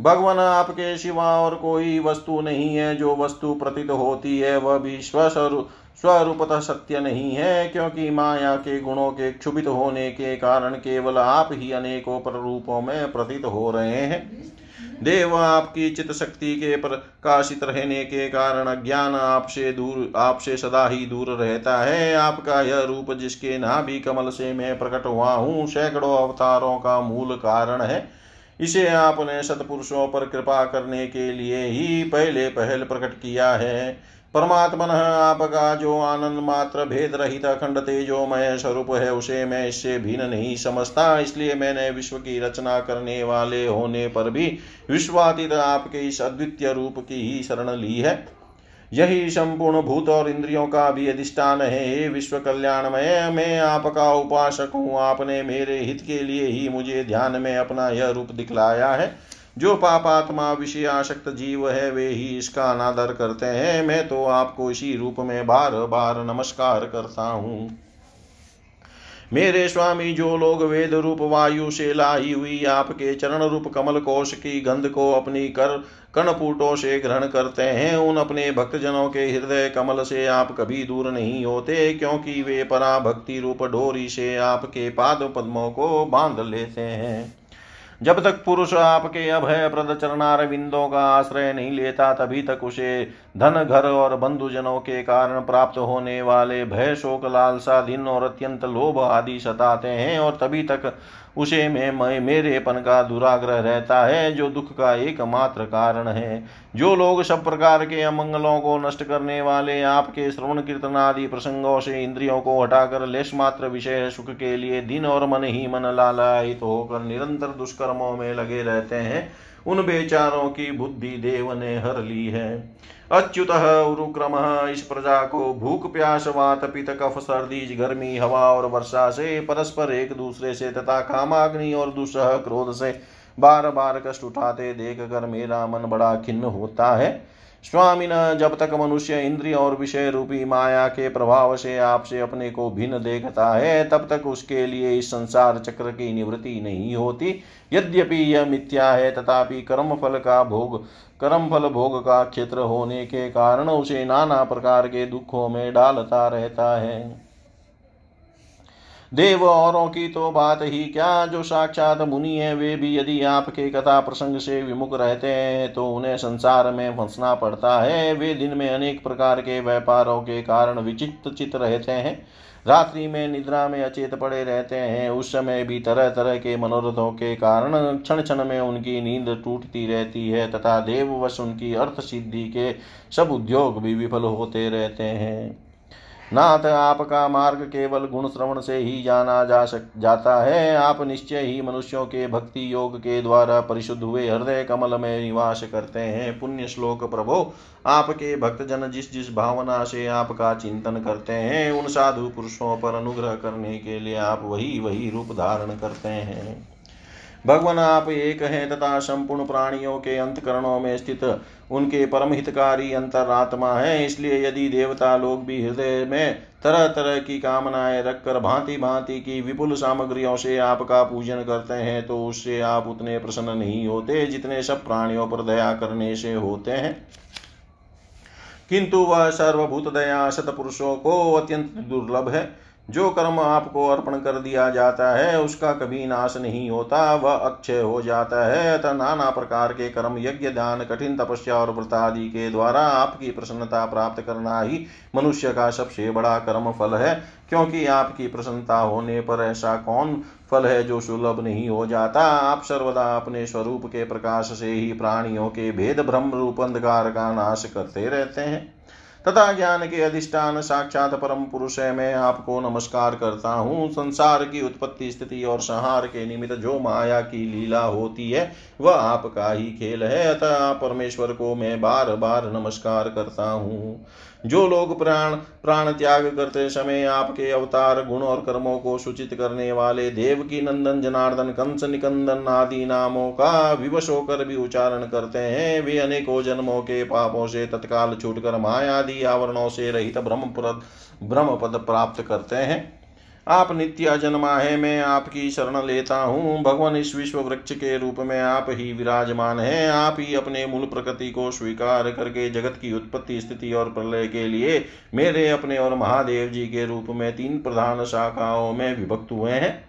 Speaker 1: भगवान आपके सिवा और कोई वस्तु नहीं है। जो वस्तु प्रतीत होती है, वह भी स्वस्वरूप स्वरूपतः सत्य नहीं है, क्योंकि माया के गुणों के क्षुभित होने के कारण केवल आप ही अनेकों प्ररूपों में प्रतीत हो रहे हैं। देव आपकी चित शक्ति के प्रकाशित रहने के कारण अज्ञान आपसे दूर, आपसे सदा ही दूर रहता है। आपका यह रूप जिसके नाभि कमल से मैं प्रकट हुआ हूँ, सैकड़ों अवतारों का मूल कारण है। इसे आपने सतपुरुषों पर कृपा करने के लिए ही पहले पहल प्रकट किया है। परमात्मन आपका जो आनंद मात्र भेद रहित अखंड तेजोमय स्वरूप है, उसे मैं इससे भिन्न नहीं समझता। इसलिए मैंने विश्व की रचना करने वाले होने पर भी विश्वातीत आपके इस अद्वितीय रूप की ही शरण ली है। यही संपूर्ण भूत और इंद्रियों का भी अधिष्ठान है। हे विश्व कल्याणमय, मैं आपका उपासक हूँ। आपने मेरे हित के लिए ही मुझे ध्यान में अपना यह रूप दिखलाया है। जो पापात्मा विषय आशक्त जीव है, वे ही इसका अनादर करते हैं। मैं तो आपको इसी रूप में बार बार नमस्कार करता हूँ। मेरे स्वामी, जो लोग वेद रूप वायु से लाई हुई आपके चरण रूप कमल कोश की गंध को अपनी कर कणपुटों से ग्रहण करते हैं, उन अपने भक्तजनों के हृदय कमल से आप कभी दूर नहीं होते, क्योंकि वे परा भक्ति रूप डोरी से आपके पाद पद्मों को बाँध लेते हैं। जब तक पुरुष आपके अभय प्रद चरणार विंदों का आश्रय नहीं लेता, तभी तक उसे धन घर और बंधुजनों के कारण प्राप्त होने वाले भय शोक लालसा दिन और अत्यंत लोभ आदि सताते हैं और तभी तक उसे में मैं मेरेपन का दुराग्रह रहता है, जो दुख का एकमात्र कारण है। जो लोग सब प्रकार के अमंगलों को नष्ट करने वाले, आपके श्रवण कीर्तन आदि प्रसंगों से इंद्रियों को हटाकर लेश मात्र विषय सुख के लिए दिन और मन ही मन लालायित तो होकर निरंतर दुष्कर्मों में लगे रहते हैं। उन बेचारों की बुद्धि देव ने हर ली है। अच्युत उरुक्रम इस प्रजा को भूख, प्यास, वात पित कफ, सर्दी, गर्मी, हवा और वर्षा से, परस्पर एक दूसरे से तथा कामाग्नि और दुसह क्रोध से बार बार कष्ट उठाते देख कर मेरा मन बड़ा खिन्न होता है। स्वामी न जब तक मनुष्य इंद्रिय और विषय रूपी माया के प्रभाव से आपसे अपने को भिन्न देखता है, तब तक उसके लिए इस संसार चक्र की निवृत्ति नहीं होती। यद्यपि यह मिथ्या है, तथापि कर्म फल का भोग कर्म फल भोग का क्षेत्र होने के कारण उसे नाना प्रकार के दुखों में डालता रहता है। देव औरों की तो बात ही क्या? जो साक्षात मुनि है, वे भी यदि आपके कथा प्रसंग से विमुख रहते हैं तो उन्हें संसार में फंसना पड़ता है। वे दिन में अनेक प्रकार के व्यापारों के कारण विचित्र चित रहते हैं। रात्रि में निद्रा में अचेत पड़े रहते हैं। उस समय भी तरह तरह के मनोरथों के कारण क्षण क्षण में उनकी नींद टूटती रहती है, तथा देववश उनकी अर्थ सिद्धि के सब उद्योग भी विफल होते रहते हैं। नाथ आपका मार्ग केवल गुण श्रवण से ही जाना जा सक, जाता है। आप निश्चय ही मनुष्यों के भक्ति योग के द्वारा परिशुद्ध हुए हृदय कमल में निवास करते हैं। पुण्य श्लोक प्रभो, आपके भक्तजन जिस जिस भावना से आपका चिंतन करते हैं, उन साधु पुरुषों पर अनुग्रह करने के लिए आप वही वही रूप धारण करते हैं। भगवान आप एक हैं तथा संपूर्ण प्राणियों के अंतकरणों में स्थित उनके परम हितकारी अंतरात्मा है। इसलिए यदि देवता लोग भी हृदय में तरह तरह की कामनाएँ रखकर भांति भांति की विपुल सामग्रियों से आपका पूजन करते हैं तो उससे आप उतने प्रसन्न नहीं होते जितने सब प्राणियों पर दया करने से होते हैं। किंतु वह सर्वभूत दया सतपुरुषों को अत्यंत दुर्लभ है। जो कर्म आपको अर्पण कर दिया जाता है, उसका कभी नाश नहीं होता, वह अक्षय हो जाता है। अतः नाना प्रकार के कर्म, यज्ञ, दान, कठिन तपस्या और व्रत आदि के द्वारा आपकी प्रसन्नता प्राप्त करना ही मनुष्य का सबसे बड़ा कर्म फल है। क्योंकि आपकी प्रसन्नता होने पर ऐसा कौन फल है जो सुलभ नहीं हो जाता? आप सर्वदा अपने स्वरूप के प्रकाश से ही प्राणियों के भेद, भ्रम, रूप, अंधकार का नाश करते रहते हैं। तथा ज्ञान के अधिष्ठान साक्षात परम पुरुष है, मैं आपको नमस्कार करता हूँ। संसार की उत्पत्ति स्थिति और संहार के निमित्त जो माया की लीला होती है, वह आपका ही खेल है। अतः परमेश्वर को मैं बार बार नमस्कार करता हूँ। जो लोग प्राण प्राण त्याग करते समय आपके अवतार गुण और कर्मों को सूचित करने वाले देव की नंदन, जनार्दन, कंस, निकंदन आदि नामों का विवश होकर भी उच्चारण करते हैं। वे अनेकों जन्मों के पापों से तत्काल छूटकर मायादि आवरणों से रहित ब्रह्म ब्रह्म पद प्राप्त करते हैं। आप नित्य जन्मा है मैं आपकी शरण लेता हूँ। भगवान इस विश्व वृक्ष के रूप में आप ही विराजमान है। आप ही अपने मूल प्रकृति को स्वीकार करके जगत की उत्पत्ति, स्थिति और प्रलय के लिए मेरे अपने और महादेव जी के रूप में तीन प्रधान शाखाओं में विभक्त हुए हैं।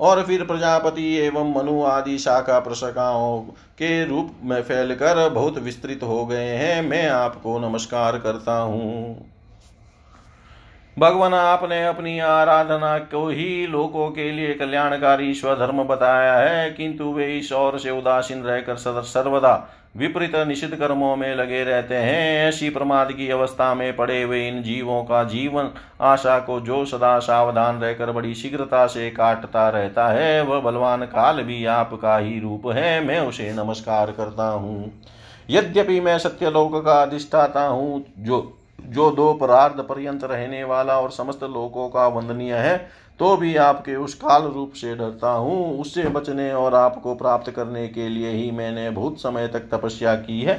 Speaker 1: और फिर प्रजापति एवं मनु आदि शाखा प्रशाखाओं के रूप में फैलकर बहुत विस्तृत हो गए हैं। मैं आपको नमस्कार करता हूँ। भगवान, आपने अपनी आराधना को ही लोगों के लिए कल्याणकारी स्वधर्म बताया है, किंतु वे इस ओर से उदासीन रहकर सर्वदा विपरीत निषिद्ध कर्मों में लगे रहते हैं। ऐसी प्रमाद की अवस्था में पड़े हुए इन जीवों का जीवन, आशा को जो सदा सावधान रहकर बड़ी शीघ्रता से काटता रहता है, वह बलवान काल भी आपका ही रूप है, मैं उसे नमस्कार करता हूँ। यद्यपि मैं सत्यलोक का अधिष्ठाता हूँ, जो जो दो परार्ध पर्यंत रहने वाला और समस्त लोगों का वंदनीय है तो भी आपके उस काल रूप से डरता हूँ। उससे बचने और आपको प्राप्त करने के लिए ही मैंने बहुत समय तक तपस्या की है।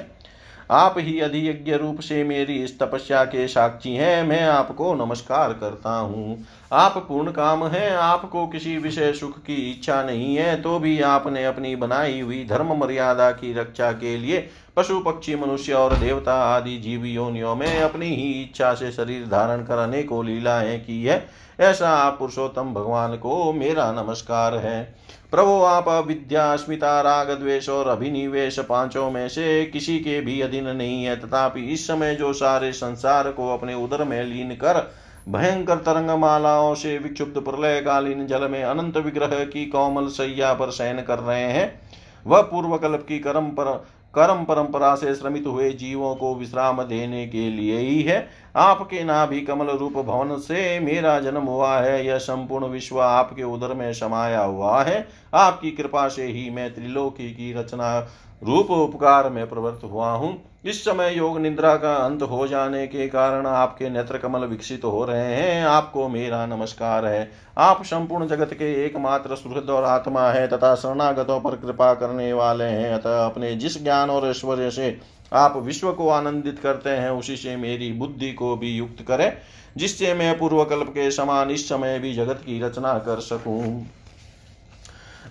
Speaker 1: आप ही अधियज्ञ रूप से मेरी इस तपस्या के साक्षी हैं। मैं आपको नमस्कार करता हूँ। आप पूर्ण काम हैं, आपको किसी विषय सुख की इच्छा नहीं है तो भी आपने अपनी बनाई हुई धर्म मर्यादा की रक्षा के लिए पशु, पक्षी, मनुष्य और देवता आदि जीव योनियों में अपनी ही इच्छा से शरीर धारण कर अनेकों लीलाएँ की है। ऐसा पुरुषोत्तम भगवान को मेरा नमस्कार है। प्रभु, आप विद्या अस्मिता, राग, द्वेष और अभिनिवेश पाँचों में से किसी के भी अधीन नहीं है। तथापि इस समय जो सारे संसार को अपने उदर में लीन कर भयंकर तरंग मालाओं से विक्षुब्ध प्रलय कालीन जल में अनंत विग्रह की कोमल सैया पर शयन कर रहे हैं, वह पूर्व कल्प की कर्म पर कर्म परंपरा से श्रमित हुए जीवों को विश्राम देने के लिए ही है। आपके नाभि कमल रूप भवन से मेरा जन्म हुआ है। यह संपूर्ण विश्व आपके उदर में समाया हुआ है। आपकी कृपा से ही मैं त्रिलोकी की रचना रूप उपकार में प्रवृत्त हुआ हूँ। इस समय योग निद्रा का अंत हो जाने के कारण आपके नेत्र कमल विकसित हो रहे हैं, आपको मेरा नमस्कार है। आप संपूर्ण जगत के एकमात्र सुहृद और आत्मा है तथा शरणागतों पर कृपा करने वाले हैं। अतः अपने जिस ज्ञान और ऐश्वर्य से आप विश्व को आनंदित करते हैं, उसी से मेरी बुद्धि को भी युक्त करें, जिससे मैं पूर्वकल्प के समान इस समय भी जगत की रचना कर सकूँ।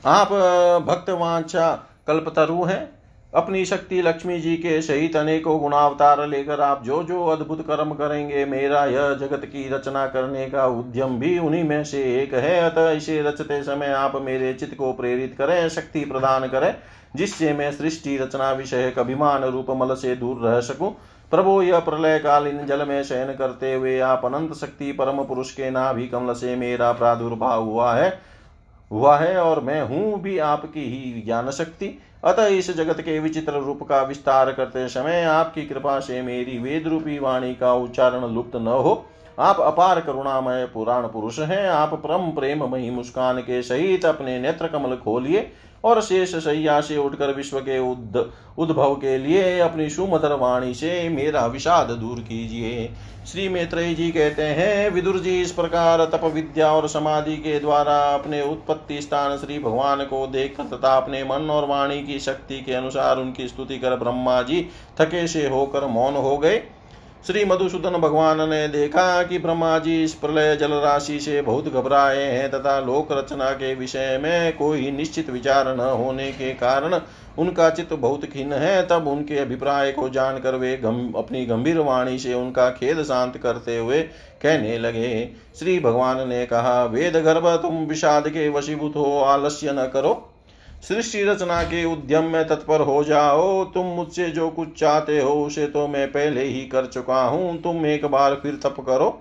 Speaker 1: आप भक्तवांछा कल्पतरु हैं अपनी शक्ति लक्ष्मी जी के सहित अनेकों गुणावतार लेकर आप जो जो अद्भुत कर्म करेंगे, मेरा यह जगत की रचना करने का उद्यम भी उन्हीं में से एक है। अतः इसे रचते समय आप मेरे चित्त को प्रेरित करें, शक्ति प्रदान करें, जिससे मैं सृष्टि रचना विषय अभिमान रूप मल से दूर रह सकूँ। प्रभु, यह प्रलय कालीन जल में शयन करते हुए आप अनंत शक्ति परम पुरुष के नाभि कमल से मेरा प्रादुर्भाव हुआ है हुआ है और मैं हूँ भी आपकी ही ज्ञान शक्ति अतः इस जगत के विचित्र रूप का विस्तार करते समय आपकी कृपा से मेरी वेद रूपी वाणी का उच्चारण लुप्त न हो। आप अपार करुणामय पुराण पुरुष हैं। आप परम प्रेम मही मुस्कान के सहित अपने नेत्र कमल खोलिए। और शेष सैया से उठकर विश्व के उद्भव के लिए अपनी सुमधर वाणी से मेरा विषाद दूर कीजिए। श्री मैत्रेय जी कहते हैं, विदुर जी, इस प्रकार तप विद्या और समाधि के द्वारा अपने उत्पत्ति स्थान श्री भगवान को देख तथा अपने मन और वाणी की शक्ति के अनुसार उनकी स्तुति कर ब्रह्मा जी थके से होकर मौन हो गए। श्री मधुसूदन भगवान ने देखा कि ब्रह्मा जी इस प्रलय जल राशि से बहुत घबराए हैं तथा लोक रचना के विषय में कोई निश्चित विचार न होने के कारण उनका चित्त बहुत खिन्न है। तब उनके अभिप्राय को जानकर वे गम, अपनी गंभीर वाणी से उनका खेद शांत करते हुए कहने लगे श्री भगवान ने कहा वेद गर्भ तुम विषाद के वशीभूत हो आलस्य न करो। सृष्टि रचना के उद्यम में तत्पर हो जाओ। तुम मुझसे जो कुछ चाहते हो, उसे तो मैं पहले ही कर चुका हूँ। तुम एक बार फिर तप करो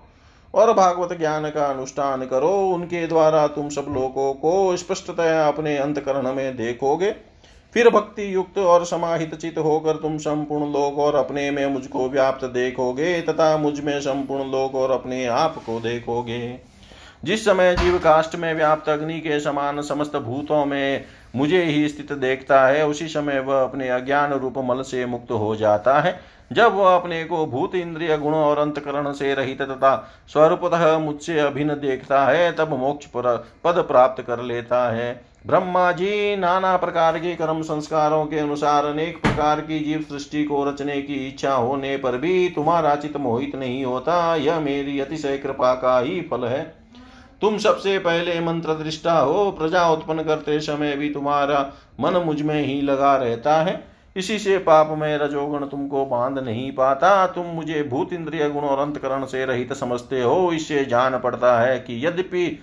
Speaker 1: और भागवत ज्ञान का अनुष्ठान करो। उनके द्वारा तुम सब लोगों को स्पष्टतया अपने अंतकरण में देखोगे। फिर भक्ति युक्त और समाहित चित होकर तुम संपूर्ण लोक और अपने में मुझको व्याप्त देखोगे तथा मुझमें संपूर्ण लोक और अपने आप को देखोगे। जिस समय जीव काष्ट में व्याप्त अग्नि के समान समस्त भूतों में मुझे ही स्थित देखता है। उसी समय वह अपने अज्ञान रूप मल से मुक्त हो जाता है। जब वह अपने को भूत इंद्रिय गुण और अंतकरण से रहित तथा स्वरूपतः मुझसे अभिन्न देखता है, तब मोक्ष पद प्राप्त कर लेता है। ब्रह्मा जी, नाना प्रकार के कर्म संस्कारों के अनुसार अनेक प्रकार की जीव सृष्टि को रचने की इच्छा होने पर भी तुम्हारा चित मोहित नहीं होता। यह मेरी अतिशय कृपा का ही फल है। तुम सबसे पहले मंत्र दृष्टा हो, प्रजा उत्पन्न करते समय भी तुम्हारा मन मुझमें ही लगा रहता है। इसी से पाप में रजोगुण तुमको बाँध नहीं पाता। तुम मुझे भूत इंद्रिय गुण और अंतकरण से रहित समझते हो। इससे जान पड़ता है कि यद्यपि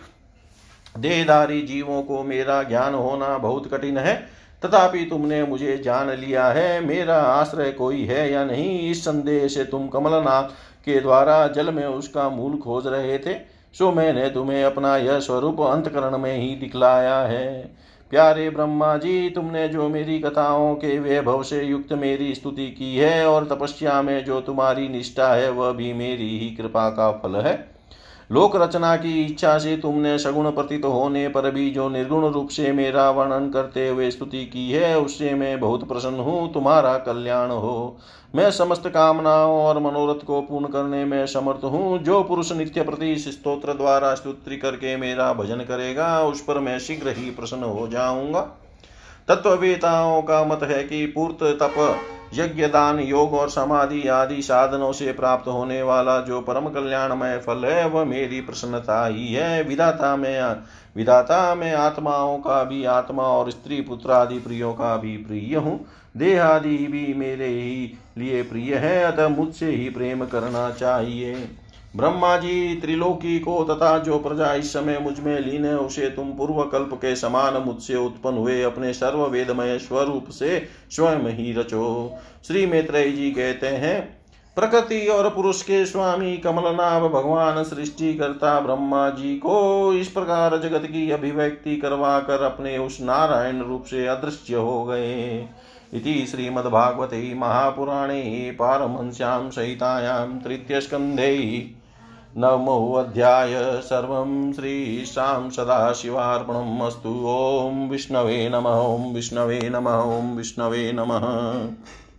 Speaker 1: देहधारी जीवों को मेरा ज्ञान होना बहुत कठिन है, तथापि तुमने मुझे जान लिया है। मेरा आश्रय कोई है या नहीं, इस संदेह से तुम कमलनाथ के द्वारा जल में उसका मूल खोज रहे थे। सो मैंने तुम्हें अपना यह स्वरूप अंतकरण में ही दिखलाया है। प्यारे ब्रह्मा जी, तुमने जो मेरी कथाओं के वैभव से युक्त मेरी स्तुति की है और तपस्या में जो तुम्हारी निष्ठा है, वह भी मेरी ही कृपा का फल है। लोक रचना की इच्छा से तुमने सगुण प्रतीत होने पर भी जो निर्गुण रूप से मेरा वर्णन करते हुए स्तुति की है, उससे मैं बहुत प्रसन्न हूँ, तुम्हारा कल्याण हो। मैं समस्त कामनाओं और मनोरथ को पूर्ण करने में समर्थ हूँ। जो पुरुष नित्य प्रति स्त्रोत्र द्वारा स्तुति करके मेरा भजन करेगा, उस पर मैं शीघ्र ही प्रसन्न हो जाऊँगा। तत्ववेताओं का मत है कि पूर्त तप यज्ञ दान योग और समाधि आदि साधनों से प्राप्त होने वाला जो परम कल्याणमय फल है, वह मेरी प्रसन्नता ही है। विधाता में विधाता में आत्माओं का भी, आत्मा और स्त्री पुत्र आदि प्रियो का भी प्रिय हूँ। देह आदि भी मेरे ही लिए प्रिय है, अतः मुझसे ही प्रेम करना चाहिए। ब्रह्मा जी त्रिलोकी को तथा जो प्रजा इस समय मुझमें लीन है, उसे तुम पूर्व कल्प के समान मुझसे उत्पन्न हुए अपने सर्व वेदमय स्वरूप से स्वयं ही रचो। श्री मैत्रेय जी कहते हैं, प्रकृति और पुरुष के स्वामी कमलनाभ भगवान सृष्टि करता ब्रह्मा जी को इस प्रकार जगत की अभिव्यक्ति करवा कर अपने उस नारायण रूप से अदृश्य हो गए। इति श्रीमद्भागवते महापुराणे पारमहंस्यां सहितायां तृतीयस्कन्धे नवमोऽध्याय सर्वं श्रीशां सदाशिवार्पणम् अस्तु। ॐ विष्णवे नमः ॐ विष्णवे नमः ॐ विष्णवे नमः।